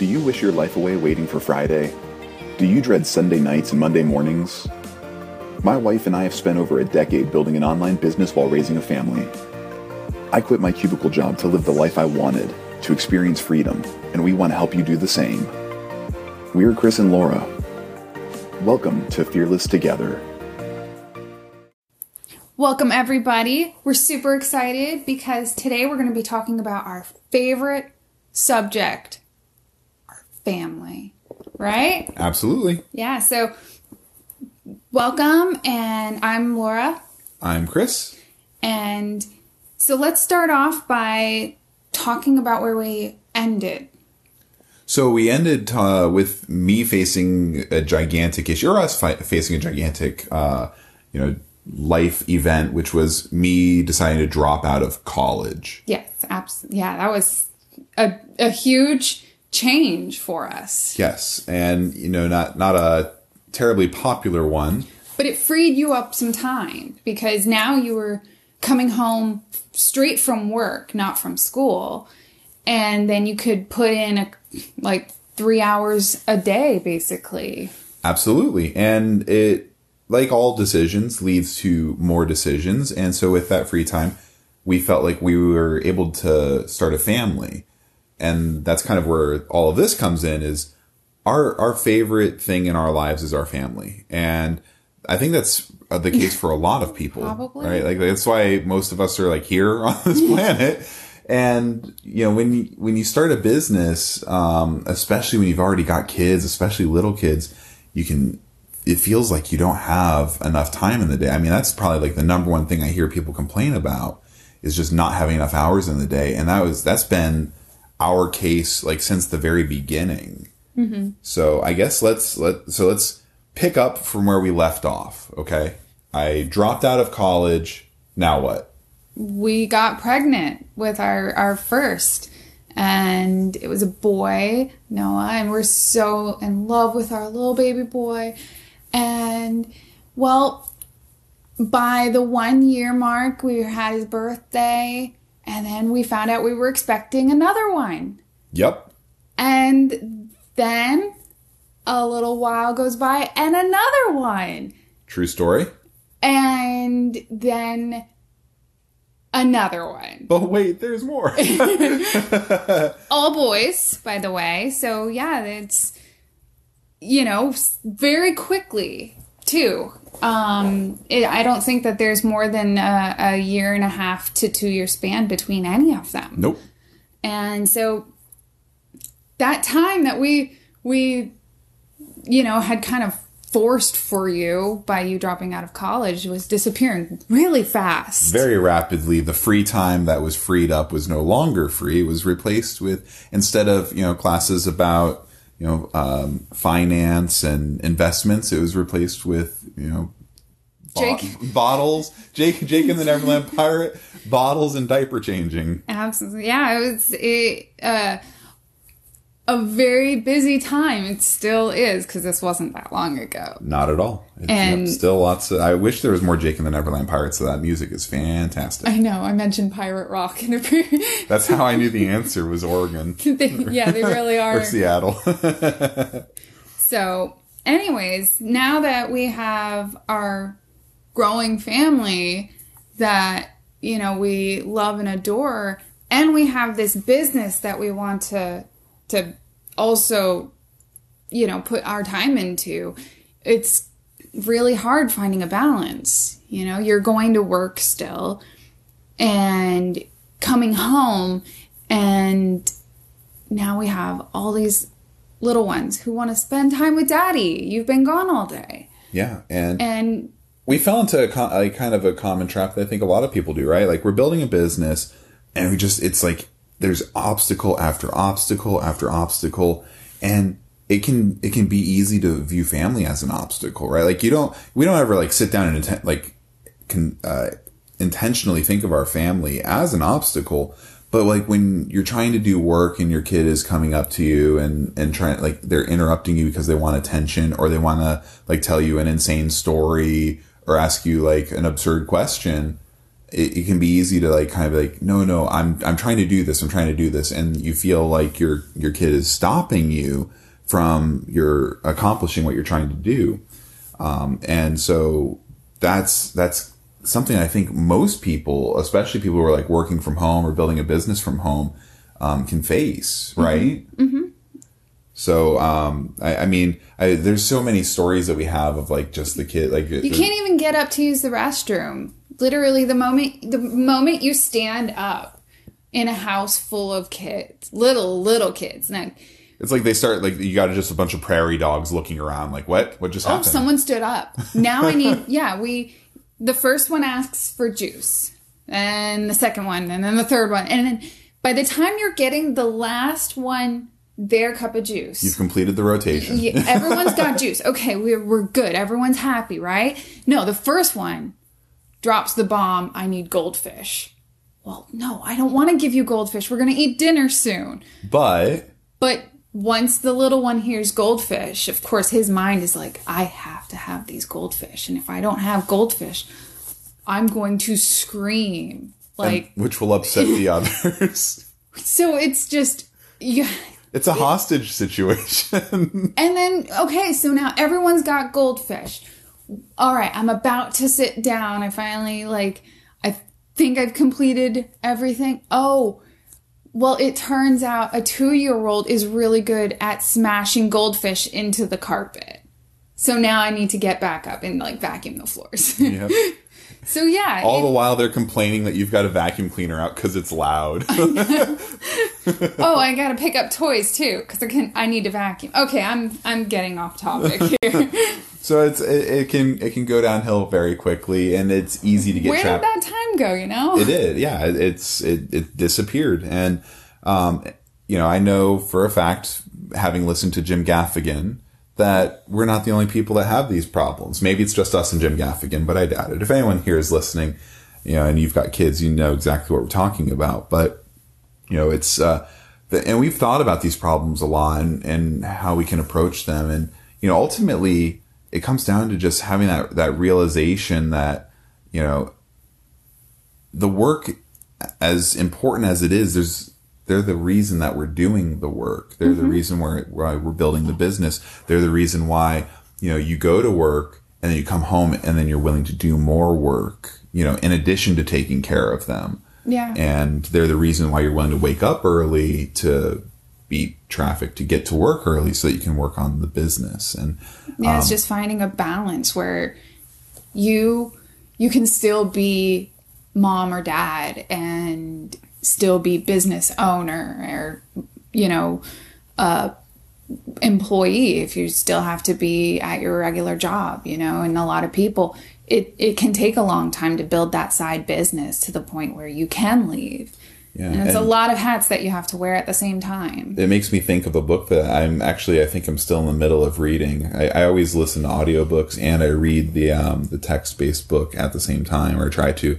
Do you wish your life away waiting for Friday? Do you dread Sunday nights and Monday mornings? My wife and I have spent over a decade building an online business while raising a family. I quit my cubicle job to live the life I wanted, to experience freedom, and we want to help you do the same. We're Chris and Laura. Welcome to Fearless Together. Welcome, everybody. We're super excited because today we're going to be talking about our favorite subject family, right? Absolutely. Yeah, so welcome, and I'm Laura. I'm Chris. And so let's start off by talking about where we ended. So we ended uh, with me facing a gigantic issue, or us fi- facing a gigantic, uh, you know, life event, which was me deciding to drop out of college. Yes, absolutely. Yeah, that was a, a huge change for us. Yes, and you know, not not a terribly popular one. But it freed you up some time because now you were coming home straight from work, not from school. And then you could put in a, like three hours a day, basically. Absolutely, and it like all decisions leads to more decisions, and so with that free time, we felt like we were able to start a family, and that's kind of where all of this comes in. Is our our favorite thing in our lives is our family, and I think that's the case for a lot of people, Probably. right? Like that's why most of us are like here on this planet. And you know, when you when you start a business, um, especially when you've already got kids, especially little kids, you can. It feels like you don't have enough time in the day. I mean, that's probably like the number one thing I hear people complain about is just not having enough hours in the day. And that was that's been our case like since the very beginning. Mm-hmm. So I guess let's let so let's pick up from where we left off. Okay, I dropped out of college. Now what? we got pregnant with our our first and it was a boy noah and we're so in love with our little baby boy and well by the one year mark we had his birthday and then we found out we were expecting another one Yep. and then a little while goes by and another one True story. and then another one But oh, wait, there's more. all boys, by the way. So yeah, it's you know very quickly too. Um, it, I don't think that there's more than a, a year and a half to two year span between any of them. nope. And so that time that we we you know had kind of forced for you by you dropping out of college was disappearing really fast. Very rapidly, the free time that was freed up was no longer free. It was replaced with instead of you know classes about you know um, finance and investments, it was replaced with you know bo- Jake. bottles. Jake, Jake and the Neverland Pirate, bottles and diaper changing. Absolutely. Yeah, it was a, uh, a very busy time. It still is because this wasn't that long ago. Not at all. It's, And- yep, still lots of. I wish there was more Jake and the Neverland Pirates. So that music is fantastic. I know. I mentioned pirate rock in a pre- That's how I knew the answer was Oregon they, Yeah, they really are. or. Seattle. So, anyways, now that we have our growing family that, you know, we love and adore, and we have this business that we want to to also, you know, put our time into, it's really hard finding a balance. You know, you're going to work still and coming home and now we have all these little ones who want to spend time with daddy. You've been gone all day. yeah, and And we fell into a, a kind of a common trap that I think a lot of people do, right? Like we're building a business and we just, it's like there's obstacle after obstacle after obstacle. And it can, it can be easy to view family as an obstacle, right? Like you don't, we don't ever like sit down and inten- like, can, uh, intentionally think of our family as an obstacle. But like when you're trying to do work and your kid is coming up to you and, and trying, like they're interrupting you because they want attention or they want to like tell you an insane story or ask you like an absurd question, it, it can be easy to like kind of like no no i'm i'm trying to do this i'm trying to do this and you feel like your your kid is stopping you from your accomplishing what you're trying to do um, and so that's that's something i think most people especially people who are like working from home or building a business from home um, can face right mm-hmm. so um, I, I mean I, there's so many stories that we have of like just the kid like You can't even get up to use the restroom. Literally, the moment the moment you stand up in a house full of kids, little little kids. Now, It's like they start like you got just a bunch of prairie dogs looking around like what what just oh, happened? someone stood up. Now I need. yeah, we. The first one asks for juice, and the second one, and then the third one, and then by the time you're getting the last one their cup of juice, You've completed the rotation. Yeah, everyone's got juice. Okay, we're, we're good. Everyone's happy, right? No, the first one drops the bomb. I need goldfish. Well, no, I don't want to give you goldfish. We're going to eat dinner soon. But But once the little one hears goldfish, of course, his mind is like, I have to have these goldfish. And if I don't have goldfish, I'm going to scream. Like, which will upset the others. so it's just, you, It's a hostage situation. And then, okay, so now everyone's got goldfish. All right, I'm about to sit down. I finally, like, I think I've completed everything. Oh, well, it turns out a two year old is really good at smashing goldfish into the carpet. So now I need to get back up and, like, vacuum the floors. Yep. so, yeah. All it- the while they're complaining that you've got a vacuum cleaner out because it's loud. oh, I gotta pick up toys too because I can. I need to vacuum. Okay, I'm I'm getting off topic here. So it's it, it can it can go downhill very quickly, and it's easy to get Where trapped. did that time go? You know. It did, yeah. it- It's it, it disappeared, and um, you know, I know for a fact, having listened to Jim Gaffigan, that we're not the only people that have these problems. Maybe it's just us and Jim Gaffigan, but I doubt it. If anyone here is listening, you know, and you've got kids, you know exactly what we're talking about. But you know, it's uh, the, and we've thought about these problems a lot and, and how we can approach them, and you know, ultimately, it comes down to just having that that realization that you know the work as important as it is there's they're the reason that we're doing the work. They're the mm-hmm. reason why, why we're building the business. They're the reason why you know you go to work and then you come home and then you're willing to do more work you know in addition to taking care of them. Yeah. and they're the reason why you're willing to wake up early to beat traffic to get to work early so that you can work on the business. And Yeah, Um, it's just finding a balance where you you can still be mom or dad and still be business owner or you know uh employee if you still have to be at your regular job you know and a lot of people it it can take a long time to build that side business to the point where you can leave yeah and it's a lot of hats that you have to wear at the same time it makes me think of a book that I'm actually I think I'm still in the middle of reading. I, I always listen to audiobooks and I read the um, the text based book at the same time or try to.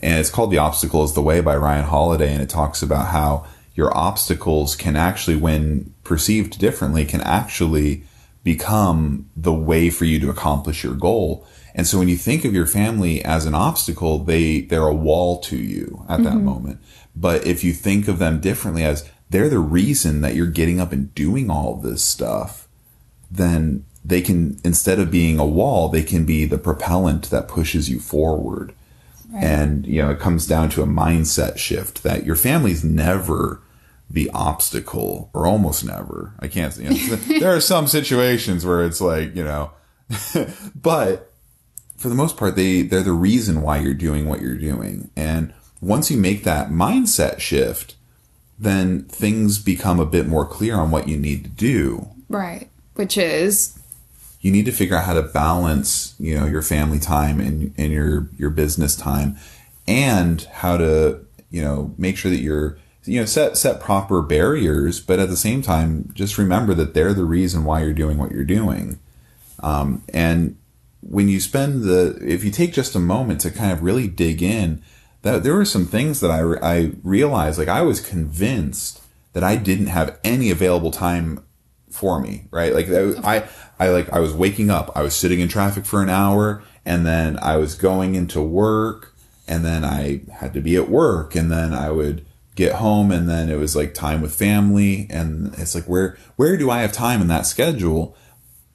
And it's called The Obstacle is the Way by Ryan Holiday and it talks about how your obstacles can actually when perceived differently can actually become the way for you to accomplish your goal. And so when you think of your family as an obstacle, they they're a wall to you at that mm-hmm. moment. But if you think of them differently as they're the reason that you're getting up and doing all this stuff, then they can instead of being a wall, they can be the propellant that pushes you forward. And you know, it comes down to a mindset shift that your family's never the obstacle or almost never. I can't you know, there are some situations where it's like, you know, but for the most part they they're the reason why you're doing what you're doing. And once you make that mindset shift, then things become a bit more clear on what you need to do. Right. Which is you need to figure out how to balance you know your family time and, and your your business time and how to you know make sure that you're you know set set proper barriers but at the same time just remember that they're the reason why you're doing what you're doing. Um, and when you spend the if you take just a moment to kind of really dig in that there were some things that I, I realized like I was convinced that I didn't have any available time for me, right? Like that- I, I like, I was waking up, I was sitting in traffic for an hour and then I was going into work and then I had to be at work and then I would get home and then it was like time with family and it's like where where do I have time in that schedule?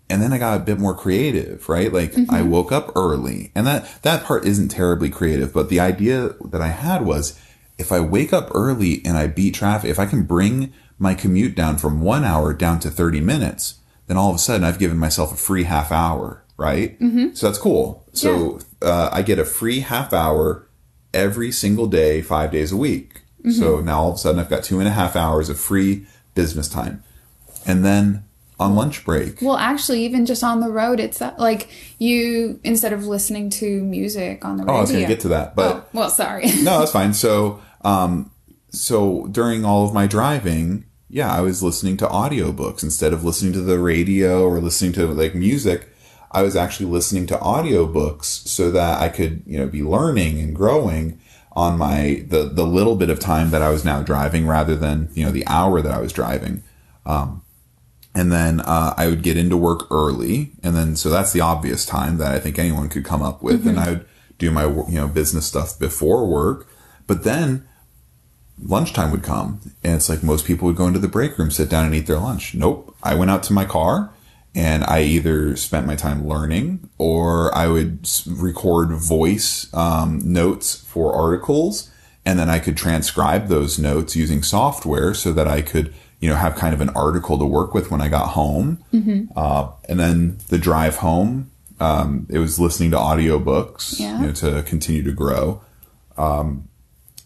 And then I got a bit more creative, right? Like I woke up early and that that part isn't terribly creative, but the idea that I had was if I wake up early and I beat traffic, if I can bring my commute down from 1 hour down to 30 minutes, then all of a sudden I've given myself a free half hour, right? Mm-hmm. So that's cool. So uh, I get a free half hour every single day, five days a week. So now all of a sudden I've got two and a half hours of free business time. And then on lunch break, Well, actually, even just on the road, it's that, like you instead of listening to music on the radio. oh, I was going to get to that, but Oh, well, sorry. no, that's fine. So, um, so during all of my driving, yeah, I was listening to audiobooks instead of listening to the radio or listening to like music. I was actually listening to audiobooks so that I could, you know, be learning and growing on my the the little bit of time that I was now driving rather than, you know, the hour that I was driving. Um, and then uh, I would get into work early, and then so that's the obvious time that I think anyone could come up with, and I would do my you know business stuff before work, but then lunchtime would come, and it's like most people would go into the break room, sit down, and eat their lunch. Nope, I went out to my car, and I either spent my time learning or I would record voice um, notes for articles, and then I could transcribe those notes using software so that I could you know have kind of an article to work with when I got home. Uh, and then the drive home, um, it was listening to audiobooks Yeah. you know, to continue to grow. Um,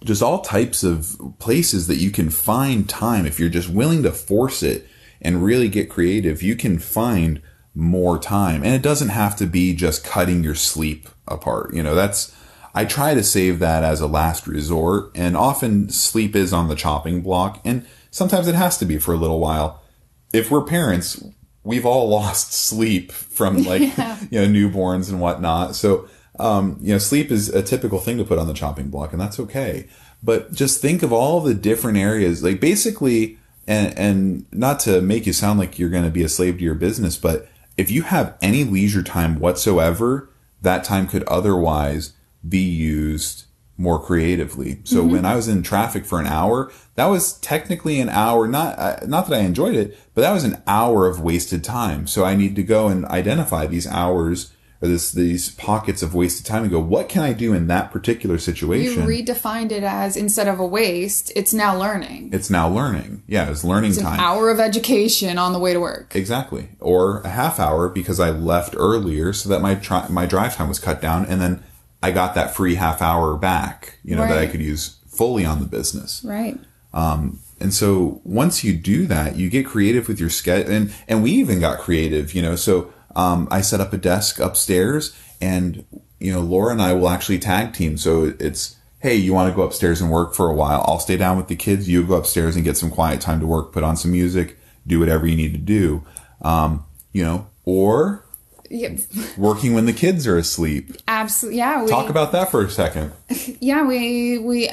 just all types of places that you can find time if you're just willing to force it and really get creative. You can find more time, and it doesn't have to be just cutting your sleep apart. You know, that's I try to save that as a last resort, and often sleep is on the chopping block, and sometimes it has to be for a little while. If we're parents, we've all lost sleep from like you know newborns and whatnot. So um, you know, sleep is a typical thing to put on the chopping block, and that's okay. But just think of all the different areas, like basically, and and not to make you sound like you're going to be a slave to your business, but if you have any leisure time whatsoever, that time could otherwise be used more creatively. So when I was in traffic for an hour, that was technically an hour. Not uh, not that I enjoyed it, but that was an hour of wasted time. So I need to go and identify these hours or this these pockets of wasted time and go, what can I do in that particular situation? You redefined it as instead of a waste, it's now learning. it's now learning. Yeah, it's learning It's an hour of education on the way to work. Exactly. Or a half hour because I left earlier so that my tri- my drive time was cut down and then I got that free half hour back, you know, that I could use fully on the business. Right. And so once you do that, you get creative with your schedule. And, and we even got creative, you know. So um, I set up a desk upstairs and, you know, Laura and I will actually tag team. So it's, hey, you want to go upstairs and work for a while? I'll stay down with the kids. You go upstairs and get some quiet time to work, put on some music, do whatever you need to do. Um, you know, or Yeah, working when the kids are asleep. absolutely. Yeah. We, Talk about that for a second. yeah we we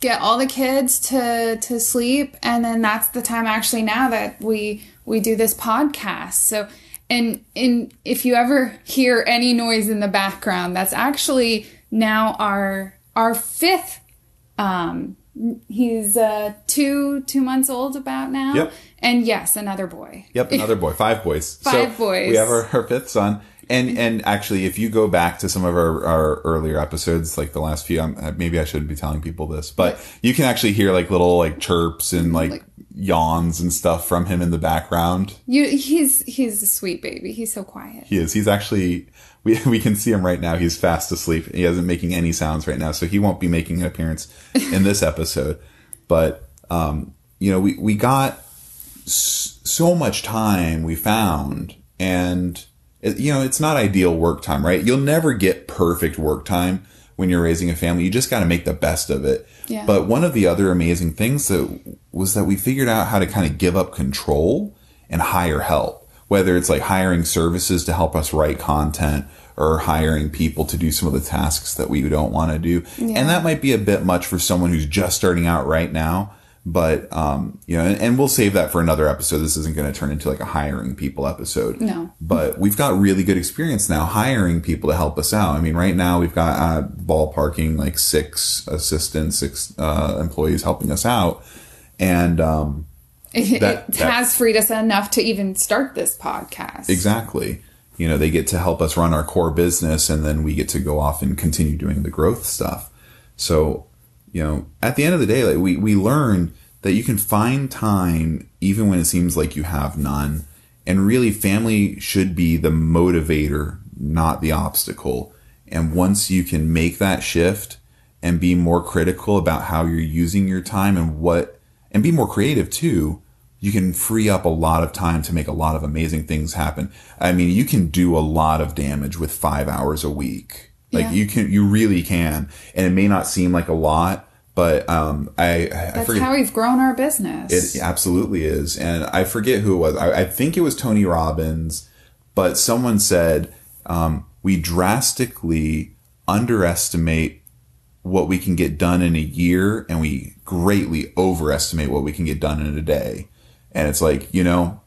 get all the kids to to sleep and then that's the time actually now that we we do this podcast so and and if you ever hear any noise in the background that's actually now our our fifth um he's uh two two months old about now Yep. and yes another boy Yep, another boy, five boys. Five boys. We have our, our fifth son, and and actually, if you go back to some of our, our earlier episodes, like the last few, um, maybe I shouldn't be telling people this, but you can actually hear like little like chirps and like, Like- yawns and stuff from him in the background. you he's he's a sweet baby he's so quiet He is. He's actually. We, we can see him right now. He's fast asleep. He isn't making any sounds right now, so he won't be making an appearance in this episode. But um, you know, we we got s- so much time we found, and it, you know, it's not ideal work time, right? You'll never get perfect work time when you're raising a family. You just got to make the best of it. Yeah. But one of the other amazing things that was that we figured out how to kind of give up control and hire help, whether it's like hiring services to help us write content or hiring people to do some of the tasks that we don't want to do. And that might be a bit much for someone who's just starting out right now. But um, you know, and, and we'll save that for another episode. This isn't going to turn into like a hiring people episode. No. But we've got really good experience now hiring people to help us out. I mean, right now we've got uh, ballparking like six assistants, six uh, employees helping us out, and um, It, That- it that- has freed us enough to even start this podcast. Exactly. You know, they get to help us run our core business and then we get to go off and continue doing the growth stuff. So, you know, at the end of the day, like we, we learned that you can find time even when it seems like you have none. And really family should be the motivator, not the obstacle. And once you can make that shift and be more critical about how you're using your time and what, and be more creative too, you can free up a lot of time to make a lot of amazing things happen. I mean, you can do a lot of damage with five hours a week. Like Yeah. you can, you really can. And it may not seem like a lot, but, um, I, I, That's forget. how we've grown our business. It absolutely is. And I forget who it was. I, I think it was Tony Robbins, but someone said um, we drastically underestimate what we can get done in a year and we greatly overestimate what we can get done in a day. And it's like, you know,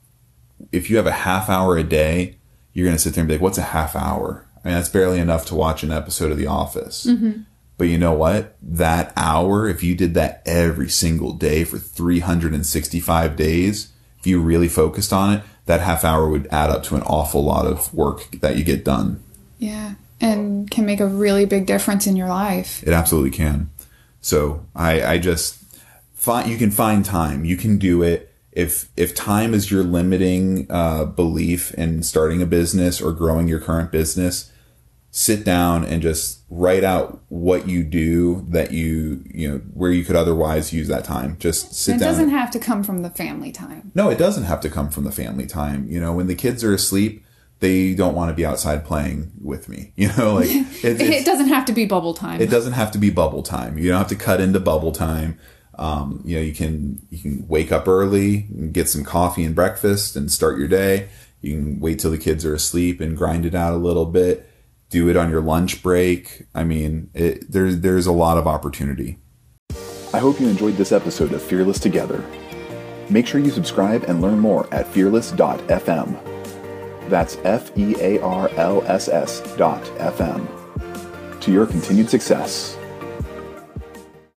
if you have a half hour a day, you're going to sit there and be like, what's a half hour? I mean, that's barely enough to watch an episode of The Office. Mm-hmm. But you know what? That hour, if you did that every single day for 365 days, if you really focused on it, that half hour would add up to an awful lot of work that you get done. yeah. And can make a really big difference in your life. It absolutely can. So I, I just find you can find time. You can do it. If if time is your limiting uh, belief in starting a business or growing your current business, sit down and just write out what you do that you you know where you could otherwise use that time. Just sit down. It down. doesn't have to come from the family time. No, it doesn't have to come from the family time. You know, when the kids are asleep, they don't want to be outside playing with me. You know, like it, It doesn't have to be bubble time. it doesn't have to be bubble time. You don't have to cut into bubble time. Um, you know, you can you can wake up early, and get some coffee and breakfast, and start your day. You can wait till the kids are asleep and grind it out a little bit. Do it on your lunch break. I mean, it, there's there's a lot of opportunity. I hope you enjoyed this episode of Fearless Together. Make sure you subscribe and learn more at fearless.fm. That's F E A R L S S dot FM. To your continued success.